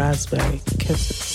raspberry kisses.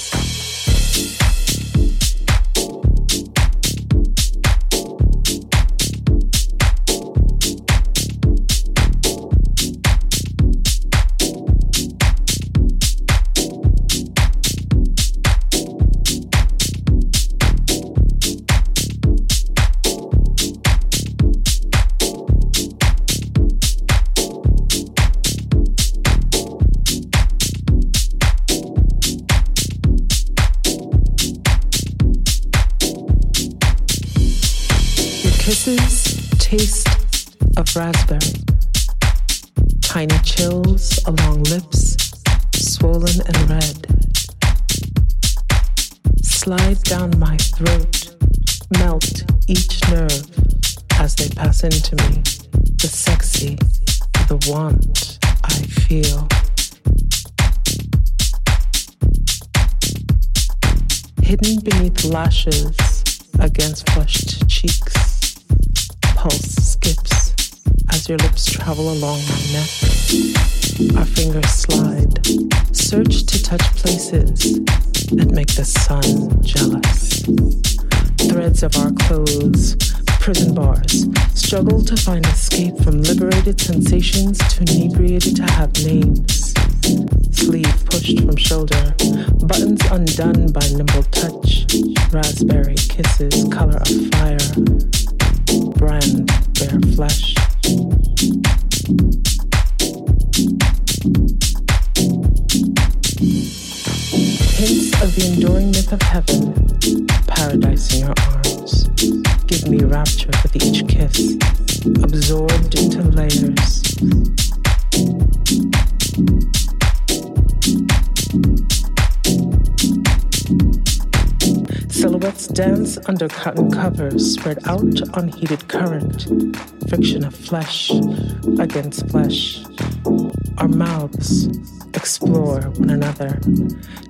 Sensations too inebriated to have names. Sleeve pushed from shoulder, buttons undone by nimble touch, raspberry kisses, color of fire brand bare flesh. Hints of the enduring myth of heaven, paradise in your arms. Give me rapture with each kiss, absorbed into layers. Silhouettes dance under cotton covers spread out on heated current. Friction of flesh against flesh. Our mouths explore one another,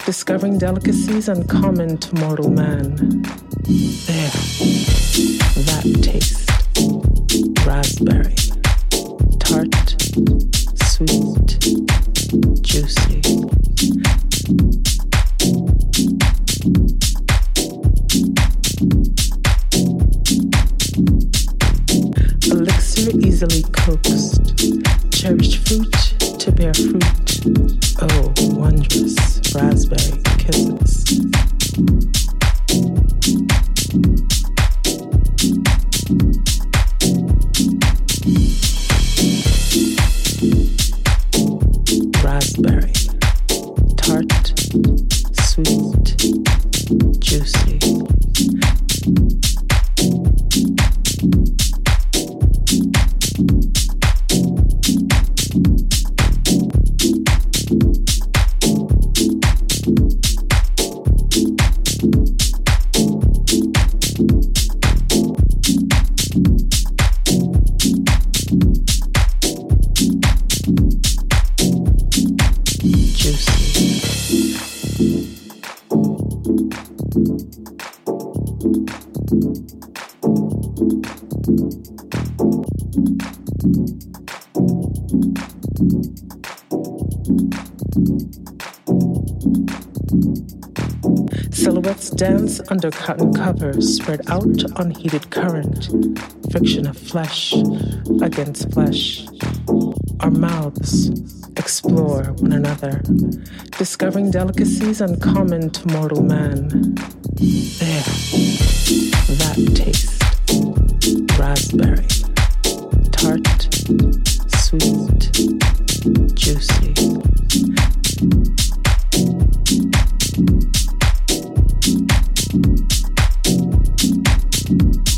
discovering delicacies uncommon to mortal man. There, that taste. Raspberry. Tart, sweet, juicy. Elixir easily coaxed, cherished fruit to bear fruit. Dance under cotton covers spread out on heated current, friction of flesh against flesh. Our mouths explore one another, discovering delicacies uncommon to mortal man. There, that taste. Raspberry, tart, sweet, juicy. thank you